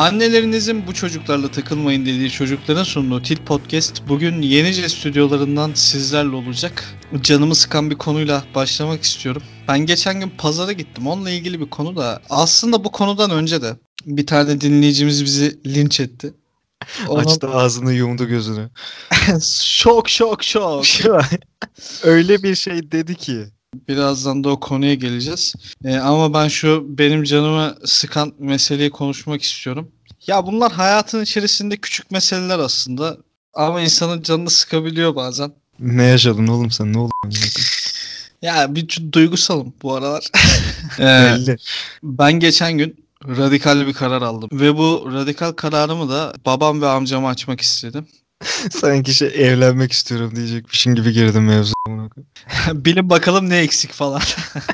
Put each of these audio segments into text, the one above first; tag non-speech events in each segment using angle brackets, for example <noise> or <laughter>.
Annelerinizin bu çocuklarla takılmayın dediği çocukların sunduğu Til Podcast bugün Yenice stüdyolarından sizlerle olacak. Canımı sıkan bir konuyla başlamak istiyorum. Ben geçen gün pazara gittim. Onunla ilgili bir konu da aslında bu konudan önce de bir tane dinleyicimiz bizi linç etti. <laughs> Ona- Açtı ağzını yumdu gözünü. <laughs> şok şok şok. Öyle bir şey dedi ki. Birazdan da o konuya geleceğiz. Ee, ama ben şu benim canımı sıkan meseleyi konuşmak istiyorum. Ya bunlar hayatın içerisinde küçük meseleler aslında. Ama insanın canını sıkabiliyor bazen. Ne yaşadın oğlum sen ne oldu? Ya bir duygusalım bu aralar. <laughs> Ee, Belli. ben geçen gün radikal bir karar aldım. Ve bu radikal kararımı da babam ve amcama açmak istedim. Sanki şey evlenmek istiyorum diyecekmişin gibi girdim mevzu. <laughs> Bilin bakalım ne eksik falan.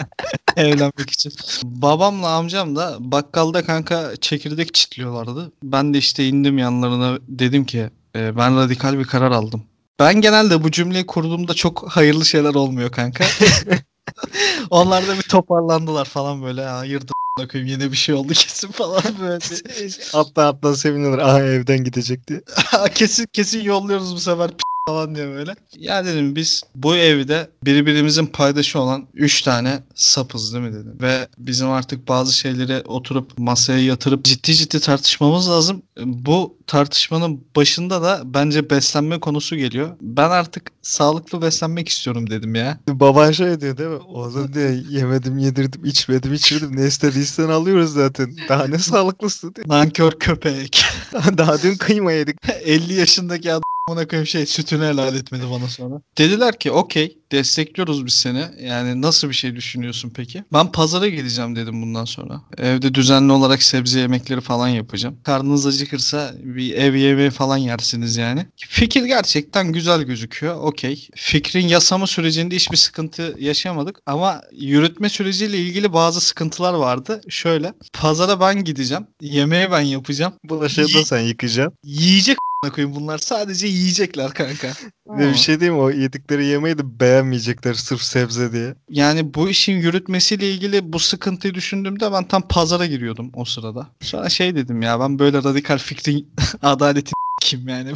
<laughs> Evlenmek için. Babamla amcam da bakkalda kanka çekirdek çitliyorlardı. Ben de işte indim yanlarına dedim ki "E, ben radikal bir karar aldım. Ben genelde bu cümleyi kurduğumda çok hayırlı şeyler olmuyor kanka. <laughs> Onlar da bir toparlandılar falan böyle. Hayırdır koyayım yine bir şey oldu kesin falan böyle. <laughs> Hatta hatta seviniyorlar. Aha evden gidecek diye. <laughs> kesin kesin yolluyoruz bu sefer falan diye böyle. Ya dedim biz bu evde birbirimizin paydaşı olan 3 tane sapız değil mi dedim. Ve bizim artık bazı şeyleri oturup masaya yatırıp ciddi ciddi tartışmamız lazım. Bu tartışmanın başında da bence beslenme konusu geliyor. Ben artık sağlıklı beslenmek istiyorum dedim ya. Baban şey diyor değil mi? Oğlum diyor yemedim yedirdim içmedim içirdim. Ne istediysen alıyoruz zaten. Daha ne sağlıklısı diyor. Nankör köpek. <laughs> Daha dün kıyma yedik. <laughs> 50 yaşındaki adam ona koyayım şey sütünü helal etmedi bana sonra. Dediler ki okey destekliyoruz biz seni. Yani nasıl bir şey düşünüyorsun peki? Ben pazara gideceğim dedim bundan sonra. Evde düzenli olarak sebze yemekleri falan yapacağım. Karnınız acıkırsa bir ev yemeği falan yersiniz yani. Fikir gerçekten güzel gözüküyor. Okey. Fikrin yasama sürecinde hiçbir sıkıntı yaşamadık ama yürütme süreciyle ilgili bazı sıkıntılar vardı. Şöyle pazara ben gideceğim. Yemeği ben yapacağım. Bulaşığı da sen yıkacaksın. Yiyecek koyayım bunlar sadece yiyecekler kanka. Bir de bir şey diyeyim mi? O yedikleri yemeği de beğenmeyecekler sırf sebze diye. Yani bu işin yürütmesiyle ilgili bu sıkıntıyı düşündüğümde ben tam pazara giriyordum o sırada. Sonra şey dedim ya ben böyle radikal fikrin <laughs> adaleti kim yani.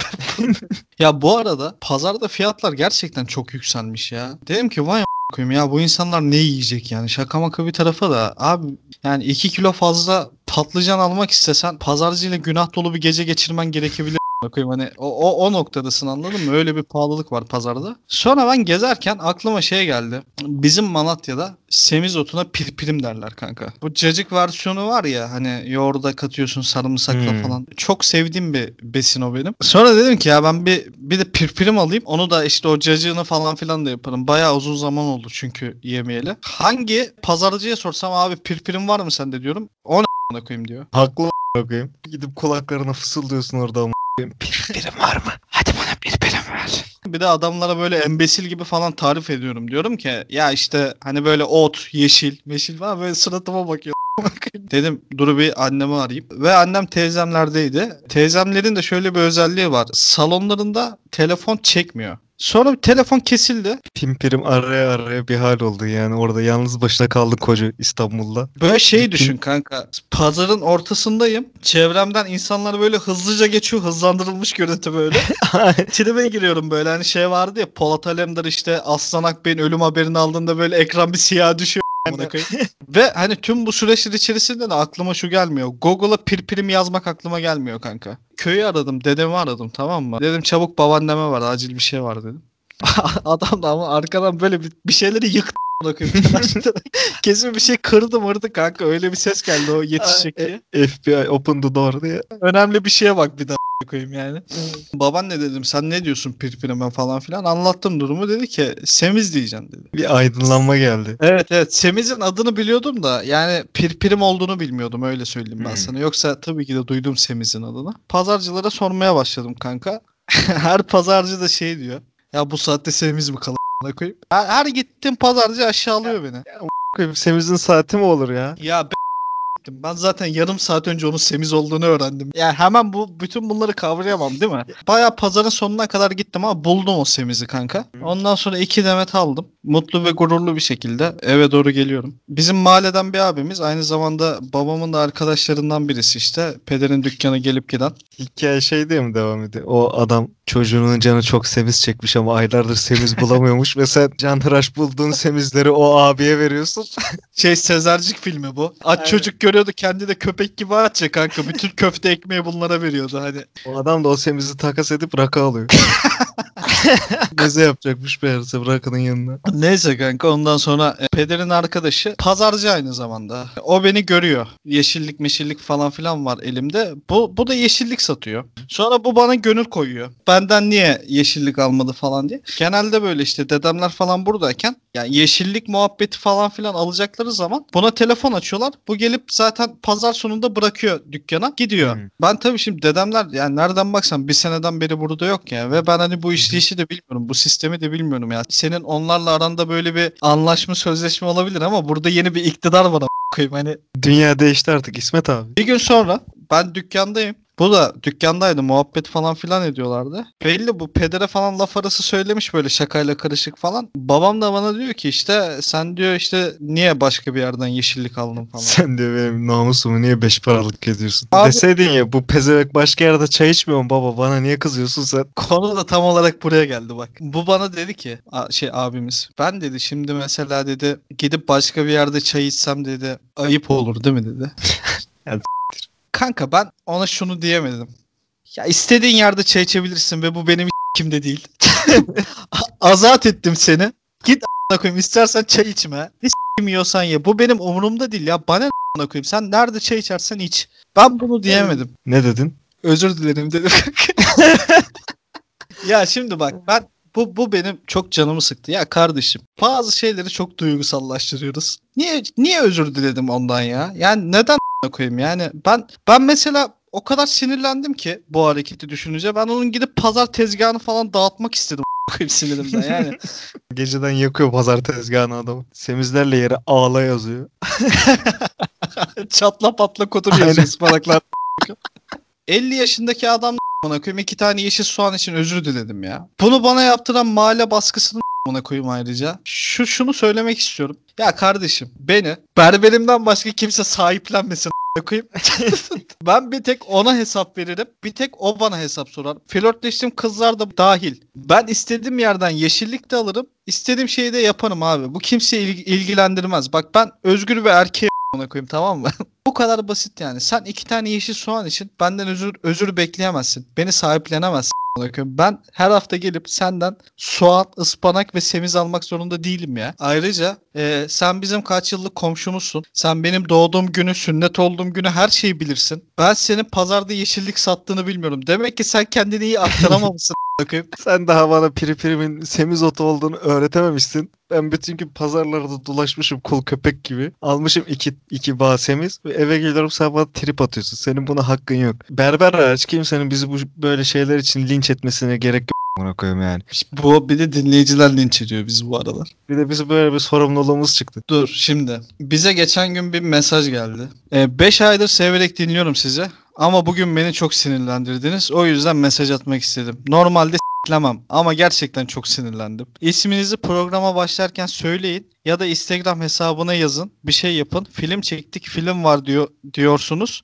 <laughs> ya bu arada pazarda fiyatlar gerçekten çok yükselmiş ya. Dedim ki vay koyayım ya bu insanlar ne yiyecek yani şaka maka bir tarafa da abi yani 2 kilo fazla patlıcan almak istesen pazarcıyla günah dolu bir gece geçirmen gerekebilir a**ına koyayım hani o, o, o noktadasın anladın mı? Öyle bir pahalılık var pazarda. Sonra ben gezerken aklıma şey geldi. Bizim Malatya'da semizotuna pirpirim derler kanka. Bu cacık versiyonu var ya hani yoğurda katıyorsun sarımsakla Hmm. falan. Çok sevdiğim bir besin o benim. Sonra dedim ki ya ben bir bir de pirpirim alayım. Onu da işte o cacığını falan filan da yaparım. Bayağı uzun zaman oldu çünkü yemeyeli. Hangi pazarcıya sorsam abi pirpirim var mı sende diyorum. O ne koyayım diyor. Haklı koyayım. Gidip kulaklarına fısıldıyorsun orada ama. Pirpirim var mı? Hadi bana pirpirim ver. Bir de adamlara böyle embesil gibi falan tarif ediyorum. Diyorum ki ya işte hani böyle ot, yeşil, meşil falan böyle suratıma bakıyor. <laughs> Dedim dur bir annemi arayayım. Ve annem teyzemlerdeydi. Teyzemlerin de şöyle bir özelliği var. Salonlarında telefon çekmiyor. Sonra telefon kesildi. Pimpirim araya araya bir hal oldu yani orada yalnız başına kaldı koca İstanbul'da. Böyle şey düşün kanka. Pazarın ortasındayım. Çevremden insanlar böyle hızlıca geçiyor. Hızlandırılmış görüntü böyle. <laughs> Tribe giriyorum böyle hani şey vardı ya Polat Alemdar işte Aslan Akbey'in ölüm haberini aldığında böyle ekran bir siyah düşüyor. Amına koyayım. <laughs> Ve hani tüm bu süreçler içerisinde de aklıma şu gelmiyor. Google'a pirpirim yazmak aklıma gelmiyor kanka. Köyü aradım, dedemi aradım tamam mı? Dedim çabuk babaanneme var, acil bir şey var dedim. <laughs> Adam da ama arkadan böyle bir, bir şeyleri yıktı. <laughs> Kesin bir şey kırdı mırdı kanka. Öyle bir ses geldi o yetişecek diye. FBI open the door diye. Önemli bir şeye bak bir daha koyayım yani. Babaanne dedim sen ne diyorsun pirpirime falan filan. Anlattım durumu dedi ki Semiz diyeceksin dedi. Bir aydınlanma geldi. Evet evet Semiz'in adını biliyordum da yani pirpirim olduğunu bilmiyordum öyle söyleyeyim ben Hmm. sana. Yoksa tabii ki de duydum Semiz'in adını. Pazarcılara sormaya başladım kanka. <laughs> her pazarcı da şey diyor. Ya bu saatte Semiz mi kalır koyayım. Her, her gittiğim pazarcı aşağılıyor beni. Koyayım, Semiz'in saati mi olur ya? Ya be s**tim. Ben zaten yarım saat önce onun semiz olduğunu öğrendim. Yani hemen bu bütün bunları kavrayamam değil mi? <laughs> Bayağı pazarın sonuna kadar gittim ama buldum o semizi kanka. Ondan sonra iki demet aldım. Mutlu ve gururlu bir şekilde eve doğru geliyorum. Bizim mahalleden bir abimiz aynı zamanda babamın da arkadaşlarından birisi işte. Pederin dükkanı gelip giden. Hikaye şey diye mi devam ediyor? O adam çocuğunun canı çok semiz çekmiş ama aylardır semiz bulamıyormuş <laughs> ve sen canhıraş bulduğun semizleri o abiye veriyorsun. <laughs> Şey Sezercik filmi bu. Aç Aynen. çocuk görüyordu kendi de köpek gibi aç ya kanka. Bütün köfte ekmeği bunlara veriyordu hani. O adam da o semizi takas edip rakı alıyor. <laughs> Meze yapacakmış meğerse rakının yanına. Neyse kanka ondan sonra e, pederin arkadaşı pazarcı aynı zamanda. O beni görüyor. Yeşillik meşillik falan filan var elimde. Bu, bu da yeşillik satıyor. Sonra bu bana gönül koyuyor. Benden niye yeşillik almadı falan diye. Genelde böyle işte dedemler falan buradayken yani yeşillik muhabbeti falan filan alacakları zaman buna telefon açıyorlar. Bu gelip zaten pazar sonunda bırakıyor dükkana gidiyor. Hı. Ben tabii şimdi dedemler yani nereden baksan bir seneden beri burada yok ya ve ben hani bu işleyişi de bilmiyorum. Bu sistemi de bilmiyorum ya. Senin onlarla aranda böyle bir anlaşma sözleşme olabilir ama burada yeni bir iktidar var koyayım. Hani Dünya değişti artık İsmet abi. bir gün sonra ben dükkandayım. Bu da dükkandaydı muhabbet falan filan ediyorlardı. Belli bu pedere falan laf arası söylemiş böyle şakayla karışık falan. Babam da bana diyor ki işte sen diyor işte niye başka bir yerden yeşillik aldın falan. Sen diyor benim namusumu niye beş paralık ediyorsun? Abi- Deseydin ya bu pezevek başka yerde çay içmiyor mu baba bana niye kızıyorsun sen? Konu da tam olarak buraya geldi bak. Bu bana dedi ki şey abimiz. Ben dedi şimdi mesela dedi gidip başka bir yerde çay içsem dedi ayıp olur değil mi dedi. <laughs> Kanka ben ona şunu diyemedim. Ya istediğin yerde çay içebilirsin ve bu benim kimde değil. <laughs> Azat ettim seni. Git a**ına koyayım istersen çay içme. Ne s**kim yiyorsan ye. Bu benim umurumda değil ya. Bana a**ına koyayım. Sen nerede çay içersen iç. Ben bunu diyemedim. Ne dedin? Özür dilerim dedim. <laughs> ya şimdi bak ben bu bu benim çok canımı sıktı. Ya kardeşim bazı şeyleri çok duygusallaştırıyoruz. Niye niye özür diledim ondan ya? Yani neden koyayım yani ben ben mesela o kadar sinirlendim ki bu hareketi düşününce ben onun gidip pazar tezgahını falan dağıtmak istedim koyayım sinirimden yani. <laughs> Geceden yakıyor pazar tezgahını adamı. Semizlerle yere ağla yazıyor. <laughs> Çatla patla kutu Aynen. yazıyor ıspanaklar. 50 <laughs> yaşındaki adam amına koyayım iki tane yeşil soğan için özür diledim ya. Bunu bana yaptıran mahalle baskısını <laughs> amına koyayım ayrıca. Şu şunu söylemek istiyorum. Ya kardeşim beni berberimden başka kimse sahiplenmesin <laughs> koyayım. <laughs> ben bir tek ona hesap veririm. Bir tek o bana hesap sorar. Flörtleştiğim kızlar da dahil. Ben istediğim yerden yeşillik de alırım. istediğim şeyi de yaparım abi. Bu kimseyi ilgi- ilgilendirmez. Bak ben özgür ve erkeğim amına koyayım tamam mı? <laughs> Bu kadar basit yani. Sen iki tane yeşil soğan için benden özür özür bekleyemezsin. Beni sahiplenemezsin. <laughs> Ben her hafta gelip senden soğan, ıspanak ve semiz almak zorunda değilim ya. Ayrıca e, sen bizim kaç yıllık komşumuzsun. Sen benim doğduğum günü, sünnet olduğum günü her şeyi bilirsin. Ben senin pazarda yeşillik sattığını bilmiyorum. Demek ki sen kendini iyi aktaramamışsın. <laughs> Sen daha bana piri pirimin semizotu olduğunu öğretememişsin. Ben bütün gün pazarlarda dolaşmışım kul köpek gibi. Almışım iki, iki bağ semiz ve eve geliyorum sen bana trip atıyorsun. Senin buna hakkın yok. Berber hariç kimsenin bizi bu böyle şeyler için linç etmesine gerek yok. Buna koyayım yani. Bu bir de dinleyiciler linç ediyor bizi bu aralar. Bir de bizim böyle bir sorumluluğumuz çıktı. Dur şimdi. Bize geçen gün bir mesaj geldi. 5 aydır severek dinliyorum sizi. Ama bugün beni çok sinirlendirdiniz. O yüzden mesaj atmak istedim. Normalde s**lemem ama gerçekten çok sinirlendim. İsminizi programa başlarken söyleyin ya da Instagram hesabına yazın. Bir şey yapın. Film çektik, film var diyor diyorsunuz.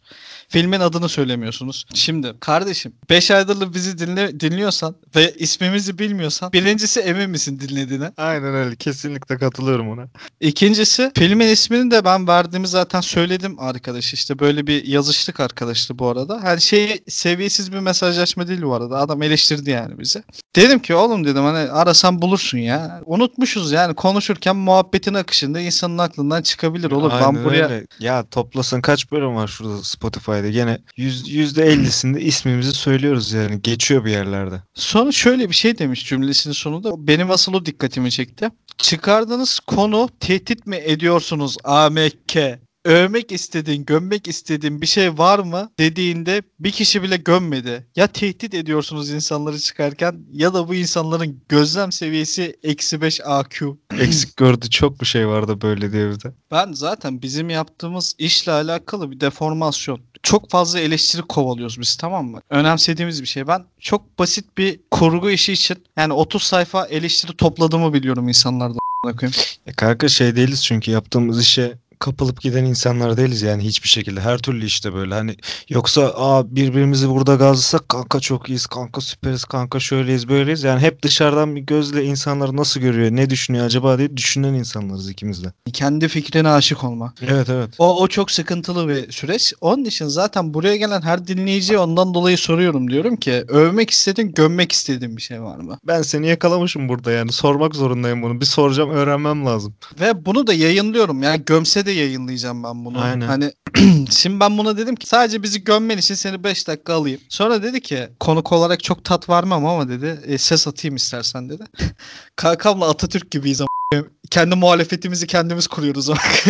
Filmin adını söylemiyorsunuz. Şimdi kardeşim 5 aydır bizi dinle, dinliyorsan ve ismimizi bilmiyorsan birincisi emin misin dinlediğine? Aynen öyle. Kesinlikle katılıyorum ona. İkincisi filmin ismini de ben verdiğimi zaten söyledim arkadaş. İşte böyle bir yazıştık arkadaşlı bu arada. Her şey seviyesiz bir mesajlaşma değil bu arada. Adam eleştirdi yani bizi. Dedim ki oğlum dedim hani arasan bulursun ya. Unutmuşuz yani konuşurken muhabbetin akışında insanın aklından çıkabilir olur. Aynen ben buraya öyle. Ya toplasın kaç bölüm var şurada Spotify'da. Gene yüz- yüzde ellisinde ismimizi söylüyoruz yani. Geçiyor bir yerlerde. Sonra şöyle bir şey demiş cümlesinin sonunda. Benim asıl o dikkatimi çekti. Çıkardığınız konu tehdit mi ediyorsunuz AMK? Övmek istediğin, gömmek istediğin bir şey var mı dediğinde bir kişi bile gömmedi. Ya tehdit ediyorsunuz insanları çıkarken ya da bu insanların gözlem seviyesi eksi 5 AQ. <clears throat> Eksik gördü çok bir şey vardı böyle diye bir de. Ben zaten bizim yaptığımız işle alakalı bir deformasyon. Çok fazla eleştiri kovalıyoruz biz tamam mı? Önemsediğimiz bir şey. Ben çok basit bir kurgu işi için yani 30 sayfa eleştiri topladığımı biliyorum insanlardan. koyayım. E kanka şey değiliz çünkü yaptığımız işe kapılıp giden insanlar değiliz yani hiçbir şekilde. Her türlü işte böyle hani yoksa aa birbirimizi burada gazlasak kanka çok iyiyiz, kanka süperiz, kanka şöyleyiz, böyleyiz. Yani hep dışarıdan bir gözle insanları nasıl görüyor, ne düşünüyor acaba diye düşünen insanlarız ikimiz de. Kendi fikrine aşık olma. Evet evet. O, o çok sıkıntılı bir süreç. Onun için zaten buraya gelen her dinleyiciye ondan dolayı soruyorum. Diyorum ki övmek istediğin, gömmek istediğin bir şey var mı? Ben seni yakalamışım burada yani sormak zorundayım bunu. Bir soracağım öğrenmem lazım. Ve bunu da yayınlıyorum. Yani gömse de yayınlayacağım ben bunu. Aynen. Hani <clears throat> şimdi ben buna dedim ki sadece bizi gömmen için seni 5 dakika alayım. Sonra dedi ki konuk olarak çok tat vermem ama dedi e, ses atayım istersen dedi. <laughs> Kakamla Atatürk gibiyiz ama kendi muhalefetimizi kendimiz kuruyoruz bak.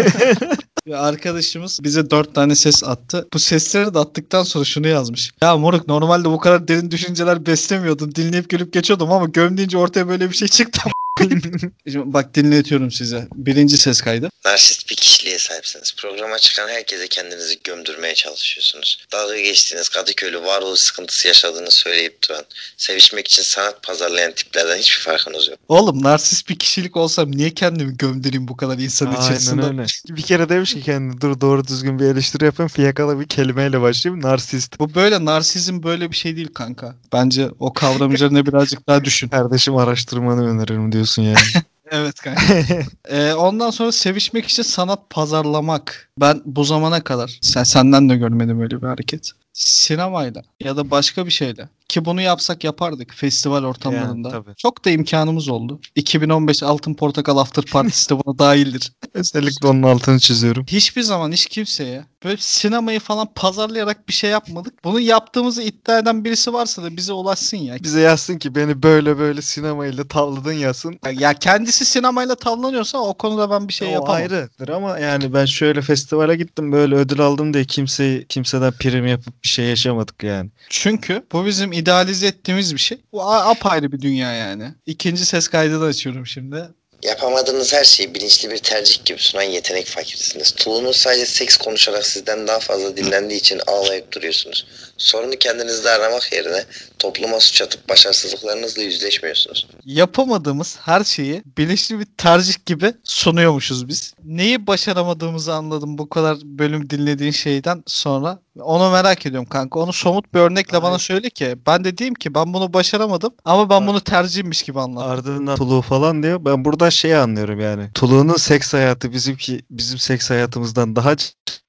Bir <laughs> arkadaşımız bize dört tane ses attı. Bu sesleri de attıktan sonra şunu yazmış. Ya moruk normalde bu kadar derin düşünceler beslemiyordum. Dinleyip gülüp geçiyordum ama göm deyince ortaya böyle bir şey çıktı. <laughs> <laughs> Şimdi bak dinletiyorum size. Birinci ses kaydı. Narsist bir kişiliğe sahipsiniz. Programa çıkan herkese kendinizi gömdürmeye çalışıyorsunuz. Dalga geçtiğiniz Kadıköylü varoluş sıkıntısı yaşadığını söyleyip duran, sevişmek için sanat pazarlayan tiplerden hiçbir farkınız yok. Oğlum narsist bir kişilik olsam niye kendimi gömdüreyim bu kadar insan içerisinde? Aynen öyle. Bir kere demiş ki kendi dur doğru düzgün bir eleştiri yapayım fiyakalı bir kelimeyle başlayayım. Narsist. Bu böyle narsizm böyle bir şey değil kanka. Bence o kavram üzerine birazcık daha düşün. Kardeşim araştırmanı öneririm diyorsun yani. <laughs> Evet kanka. <laughs> Ee, ondan sonra sevişmek için sanat pazarlamak. Ben bu zamana kadar sen senden de görmedim öyle bir hareket. Sinemayla ya da başka bir şeyle ki bunu yapsak yapardık festival ortamlarında. tabii. Çok da imkanımız oldu. 2015 Altın Portakal After Partisi de buna <laughs> dahildir. Özellikle onun altını çiziyorum. Hiçbir zaman hiç kimseye böyle sinemayı falan pazarlayarak bir şey yapmadık. Bunu yaptığımızı iddia eden birisi varsa da bize ulaşsın ya. Bize yazsın ki beni böyle böyle sinemayla tavladın yazsın. Ya kendisi sinemayla tavlanıyorsa o konuda ben bir şey o yapamam. ayrıdır ama yani ben şöyle festivale gittim böyle ödül aldım diye kimseyi kimseden prim yapıp bir şey yaşamadık yani. Çünkü bu bizim idealize ettiğimiz bir şey. Bu apayrı bir dünya yani. İkinci ses kaydı da açıyorum şimdi. Yapamadığınız her şeyi bilinçli bir tercih gibi sunan yetenek fakirisiniz. Tulunuz sadece seks konuşarak sizden daha fazla dinlendiği için ağlayıp duruyorsunuz. Sorunu kendinizde aramak yerine topluma suç atıp başarısızlıklarınızla yüzleşmiyorsunuz. Yapamadığımız her şeyi bilinçli bir tercih gibi sunuyormuşuz biz. Neyi başaramadığımızı anladım bu kadar bölüm dinlediğin şeyden sonra. Onu merak ediyorum kanka. Onu somut bir örnekle bana Aynen. söyle ki ben de diyeyim ki ben bunu başaramadım ama ben Aynen. bunu tercihmiş gibi anladım. Ardından Tulu falan diyor. Ben buradan şeyi anlıyorum yani. Tulu'nun seks hayatı bizimki bizim seks hayatımızdan daha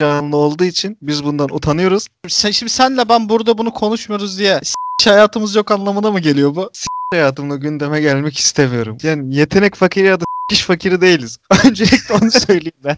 canlı olduğu için biz bundan utanıyoruz. Sen, şimdi senle ben burada bunu konuşmuyoruz diye s- hayatımız yok anlamına mı geliyor bu? Hayatımda gündeme gelmek istemiyorum. Yani yetenek fakiri ya da iş fakiri değiliz. <laughs> Öncelikle onu söyleyeyim ben.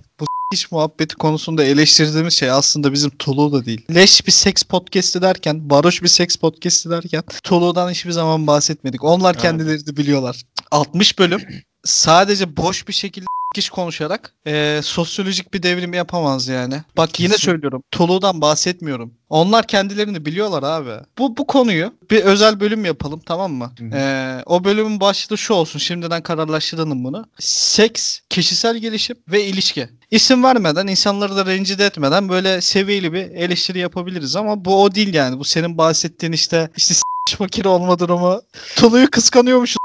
iş muhabbeti konusunda eleştirdiğimiz şey aslında bizim Tulu da değil. Leş bir seks podcast'i derken, varoş bir seks podcast'i derken Tulu'dan hiçbir zaman bahsetmedik. Onlar kendileri de biliyorlar. 60 bölüm sadece boş bir şekilde iş konuşarak eee, sosyolojik bir devrim yapamaz yani. Bak yine söylüyorum. Tulu'dan bahsetmiyorum. Onlar kendilerini biliyorlar abi. Bu bu konuyu bir özel bölüm yapalım tamam mı? Eee, o bölümün başlığı şu olsun. Şimdiden kararlaştıralım bunu. Seks, kişisel gelişim ve ilişki. İsim vermeden, insanları da rencide etmeden böyle seviyeli bir eleştiri yapabiliriz ama bu o değil yani. Bu senin bahsettiğin işte işte s*** fakir olma durumu. Tulu'yu kıskanıyormuşuz.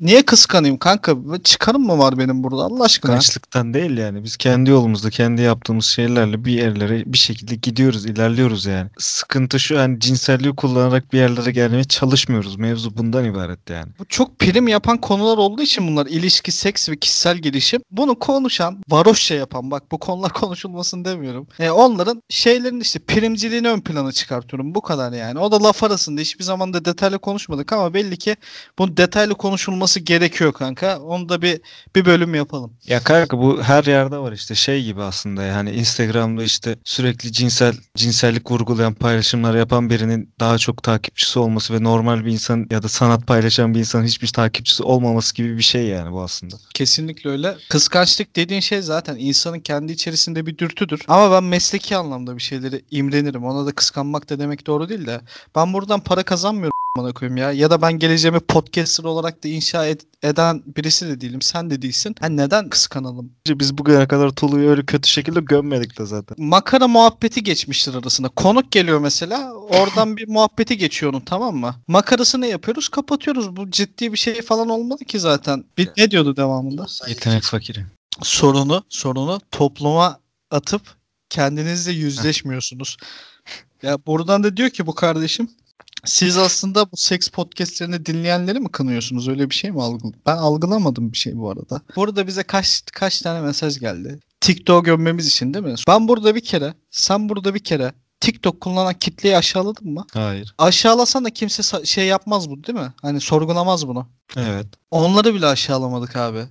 Niye kıskanayım kanka? Çıkarım mı var benim burada Allah aşkına? Kıskançlıktan değil yani. Biz kendi yolumuzda, kendi yaptığımız şeylerle bir yerlere bir şekilde gidiyoruz, ilerliyoruz yani. Sıkıntı şu yani cinselliği kullanarak bir yerlere gelmeye çalışmıyoruz. Mevzu bundan ibaret yani. Bu çok prim yapan konular olduğu için bunlar ilişki, seks ve kişisel gelişim. Bunu konuşan, varoşça yapan bak bu konular <laughs> konuşulmasın demiyorum. E, onların şeylerin işte primciliğini ön plana çıkartıyorum. Bu kadar yani. O da laf arasında hiçbir zaman da detaylı konuşmadık ama belli ki bunu detaylı detaylı konuşulması gerekiyor kanka. Onu da bir bir bölüm yapalım. Ya kanka bu her yerde var işte şey gibi aslında yani Instagram'da işte sürekli cinsel cinsellik vurgulayan paylaşımlar yapan birinin daha çok takipçisi olması ve normal bir insan ya da sanat paylaşan bir insanın hiçbir takipçisi olmaması gibi bir şey yani bu aslında. Kesinlikle öyle. Kıskançlık dediğin şey zaten insanın kendi içerisinde bir dürtüdür. Ama ben mesleki anlamda bir şeyleri imrenirim. Ona da kıskanmak da demek doğru değil de. Ben buradan para kazanmıyorum bana koyayım ya. Ya da ben geleceğimi podcaster olarak da inşa ed- eden birisi de değilim. Sen de değilsin. Ha neden kıskanalım? Biz bugüne kadar Tulu'yu öyle kötü şekilde gömmedik de zaten. Makara muhabbeti geçmiştir arasında. Konuk geliyor mesela. Oradan bir muhabbeti geçiyor onun tamam mı? Makarasını yapıyoruz kapatıyoruz. Bu ciddi bir şey falan olmadı ki zaten. Bir, ne diyordu devamında? Yetenek fakiri. sorunu sorunu topluma atıp kendinizle yüzleşmiyorsunuz. <laughs> ya buradan da diyor ki bu kardeşim siz aslında bu seks podcastlerini dinleyenleri mi kınıyorsunuz? Öyle bir şey mi algıl? Ben algılamadım bir şey bu arada. Burada bize kaç kaç tane mesaj geldi. TikTok gömmemiz için değil mi? Ben burada bir kere, sen burada bir kere TikTok kullanan kitleyi aşağıladın mı? Hayır. Aşağılasan da kimse şey yapmaz bu değil mi? Hani sorgulamaz bunu. Evet. Onları bile aşağılamadık abi.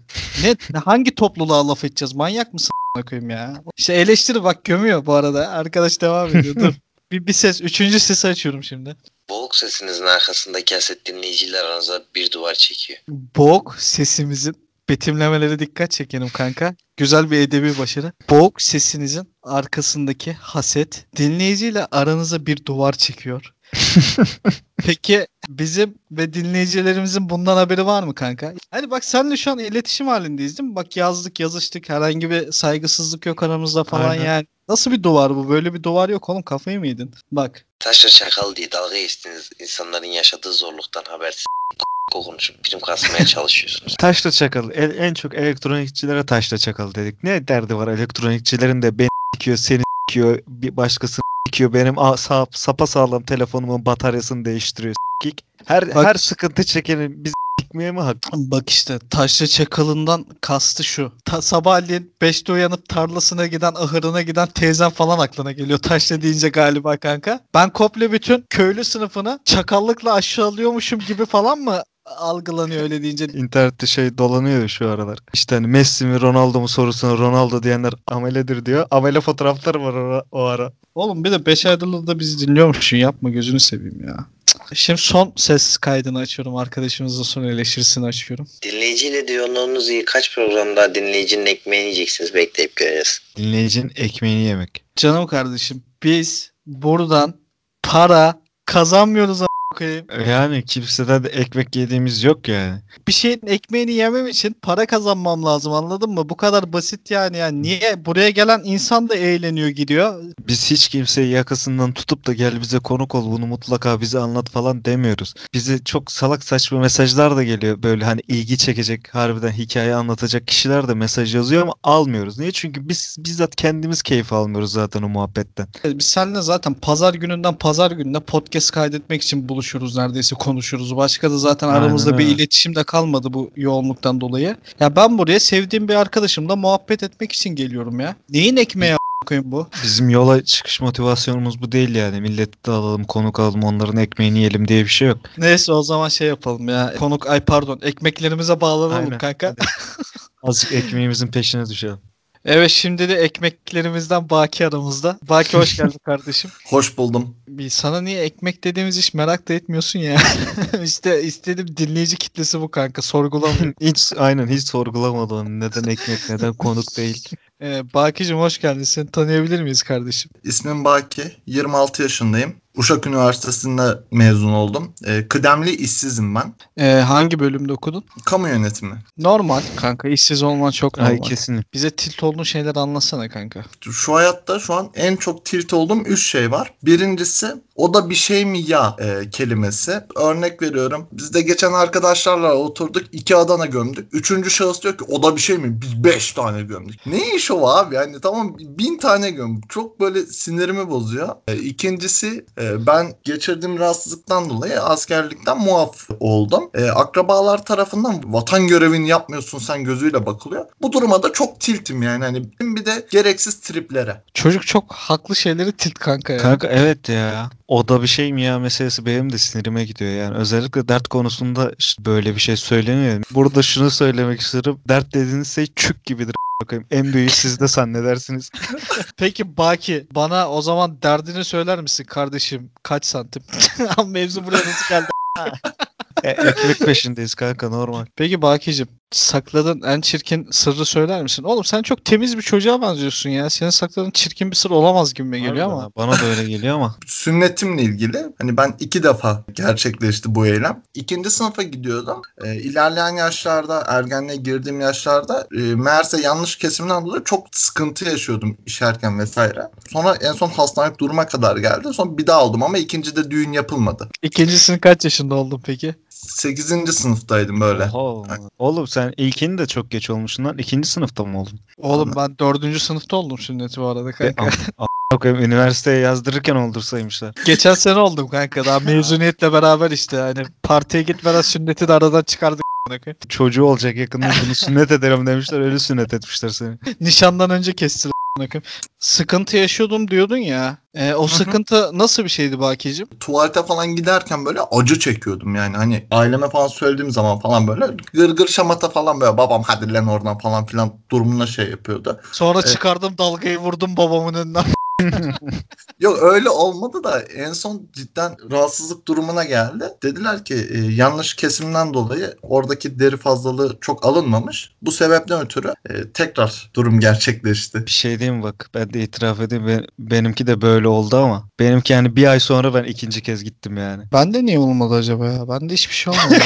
Ne, hangi topluluğa laf edeceğiz? Manyak mısın koyayım ya? İşte eleştiri bak gömüyor bu arada. Arkadaş devam ediyor. Dur. <laughs> Bir, bir ses. Üçüncü sesi açıyorum şimdi. Boğuk sesinizin arkasında kaset dinleyiciler aranıza bir duvar çekiyor. Boğuk sesimizin betimlemelere dikkat çekelim kanka. Güzel bir edebi başarı. Boğuk sesinizin arkasındaki haset dinleyiciyle aranıza bir duvar çekiyor. <laughs> Peki bizim ve dinleyicilerimizin bundan haberi var mı kanka? Hani bak senle şu an iletişim halindeyiz değil mi? Bak yazdık yazıştık herhangi bir saygısızlık yok aramızda falan Aynen. yani. Nasıl bir duvar bu? Böyle bir duvar yok oğlum kafayı mı yedin? Bak Taşla çakal diye dalga geçtiğiniz insanların yaşadığı zorluktan habersiz <laughs> konuşup prim kasmaya çalışıyorsunuz. Taşla çakal. El- en çok elektronikçilere taşla çakal dedik. Ne derdi var elektronikçilerin de beni <laughs> sikiyor, seni <laughs> sikiyor, bir başkasını sikiyor. Benim a- sa- sapa sağlam telefonumun bataryasını değiştiriyor. Sikik. Her Bak- her sıkıntı çekenin biz sikmeye mi hak? Bak işte taşlı çakalından kastı şu. Ta, sabahleyin 5'te uyanıp tarlasına giden, ahırına giden teyzem falan aklına geliyor. <laughs> Taşlı deyince galiba kanka. Ben komple bütün köylü sınıfını çakallıkla aşağılıyormuşum gibi falan mı algılanıyor öyle deyince? İnternette şey dolanıyor şu aralar. İşte hani Messi mi Ronaldo mu sorusuna Ronaldo diyenler ameledir diyor. Amele fotoğrafları var o, o ara. Oğlum bir de 5 aydır da bizi dinliyormuşsun. Yapma gözünü seveyim ya. Şimdi son ses kaydını açıyorum. Arkadaşımızla son eleştirisini açıyorum. Dinleyiciyle diyaloğunuz iyi. Kaç program daha dinleyicinin ekmeğini yiyeceksiniz bekleyip göreceğiz. Dinleyicinin ekmeğini yemek. Canım kardeşim biz buradan para kazanmıyoruz koyayım. Yani kimseden de ekmek yediğimiz yok yani. bir şeyin ekmeğini yemem için para kazanmam lazım anladın mı? Bu kadar basit yani. yani niye buraya gelen insan da eğleniyor gidiyor. Biz hiç kimseyi yakasından tutup da gel bize konuk ol bunu mutlaka bize anlat falan demiyoruz. Bize çok salak saçma mesajlar da geliyor. Böyle hani ilgi çekecek harbiden hikaye anlatacak kişiler de mesaj yazıyor ama almıyoruz. Niye? Çünkü biz bizzat kendimiz keyif almıyoruz zaten o muhabbetten. Biz seninle zaten pazar gününden pazar gününe podcast kaydetmek için buluşuyoruz neredeyse konuşuyoruz. Başka da zaten Aynen aramızda bir öyle. iletişim de kalmadı bu yoğunluktan dolayı. Ya ben buraya sevdiğim bir arkadaşımla muhabbet etmek için geliyorum ya. Neyin ekmeği koyayım bu? Bizim yola çıkış motivasyonumuz bu değil yani. Milleti de alalım, konuk alalım, onların ekmeğini yiyelim diye bir şey yok. Neyse o zaman şey yapalım ya. Konuk ay pardon ekmeklerimize bağlanalım Aynen. kanka. <laughs> Azıcık ekmeğimizin peşine düşelim. Evet şimdi de ekmeklerimizden Baki aramızda. Baki hoş geldin <laughs> kardeşim. Hoş buldum. Bir sana niye ekmek dediğimiz iş merak da etmiyorsun ya. <laughs> işte istedim dinleyici kitlesi bu kanka sorgulamıyorum. <laughs> hiç aynen hiç sorgulamadım. Neden ekmek, neden konuk değil. ee, Baki'cim hoş geldin. Seni tanıyabilir miyiz kardeşim? İsmim Baki. 26 yaşındayım. Uşak Üniversitesi'nde mezun oldum. Ee, kıdemli işsizim ben. Ee, hangi bölümde okudun? Kamu yönetimi. Normal kanka işsiz olman çok normal. Ay kesin. Bize tilt olduğun şeyleri anlatsana kanka. Şu hayatta şu an en çok tilt olduğum 3 şey var. Birincisi o da bir şey mi ya e, kelimesi. Örnek veriyorum. Biz de geçen arkadaşlarla oturduk. iki Adana gömdük. Üçüncü şahıs diyor ki o da bir şey mi? Biz 5 tane gömdük. Ne iş o abi? Yani tamam bin tane gömdük. Çok böyle sinirimi bozuyor. E, ikincisi e, ben geçirdiğim rahatsızlıktan dolayı askerlikten muaf oldum. E, akrabalar tarafından vatan görevini yapmıyorsun sen gözüyle bakılıyor. Bu duruma da çok tiltim yani. Hani bir de gereksiz triplere. Çocuk çok haklı şeyleri tilt kanka ya. Kanka evet ya. O da bir şey mi ya meselesi benim de sinirime gidiyor yani. Özellikle dert konusunda işte böyle bir şey söyleniyor. Burada şunu söylemek isterim. Dert dediğiniz şey çük gibidir. Bakayım en büyük siz de zannedersiniz. <laughs> Peki Baki bana o zaman derdini söyler misin kardeşim kaç santim? <laughs> Mevzu buraya nasıl geldi? <laughs> E, ekmek peşindeyiz kanka normal. Peki Baki'cim sakladığın en çirkin sırrı söyler misin? Oğlum sen çok temiz bir çocuğa benziyorsun ya. Senin sakladığın çirkin bir sır olamaz gibi geliyor ama. Bana da öyle geliyor ama. <laughs> sünnetimle ilgili hani ben iki defa gerçekleşti bu eylem. İkinci sınıfa gidiyordum. Ee, ilerleyen yaşlarda ergenliğe girdiğim yaşlarda e, meğerse yanlış kesimden dolayı çok sıkıntı yaşıyordum işerken vesaire. Sonra en son hastanelik duruma kadar geldi. Sonra bir daha oldum ama ikincide düğün yapılmadı. İkincisini kaç yaşında oldun peki? 8. sınıftaydım böyle. Oha. Oğlum sen ilkini de çok geç olmuşsun lan. İkinci sınıfta mı oldun? Oğlum ben dördüncü sınıfta oldum sünneti bu arada kanka. <laughs> Bakayım üniversiteye yazdırırken oldursaymışlar. Geçen sene oldum kanka. Daha mezuniyetle beraber işte hani partiye gitmeden sünneti de aradan çıkardık. Çocuğu olacak yakında bunu sünnet ederim demişler. Öyle sünnet etmişler seni. Nişandan önce kestiler. Sıkıntı yaşıyordum diyordun ya. E, o sıkıntı nasıl bir şeydi Baki'cim? tuvalete falan giderken böyle acı çekiyordum yani hani aileme falan söylediğim zaman falan böyle gırgır şamata falan böyle babam hadi lan oradan falan filan durumuna şey yapıyordu. Sonra Evet. çıkardım dalgayı vurdum babamın önünden. Yok öyle olmadı da en son cidden rahatsızlık durumuna geldi. Dediler ki e, yanlış kesimden dolayı oradaki deri fazlalığı çok alınmamış. Bu sebepten ötürü e, tekrar durum gerçekleşti. Bir şey diyeyim mi bak ben de itiraf edeyim ben- benimki de böyle oldu ama benimki yani bir ay sonra ben ikinci kez gittim yani. Bende niye olmadı acaba ya? Bende hiçbir şey olmadı.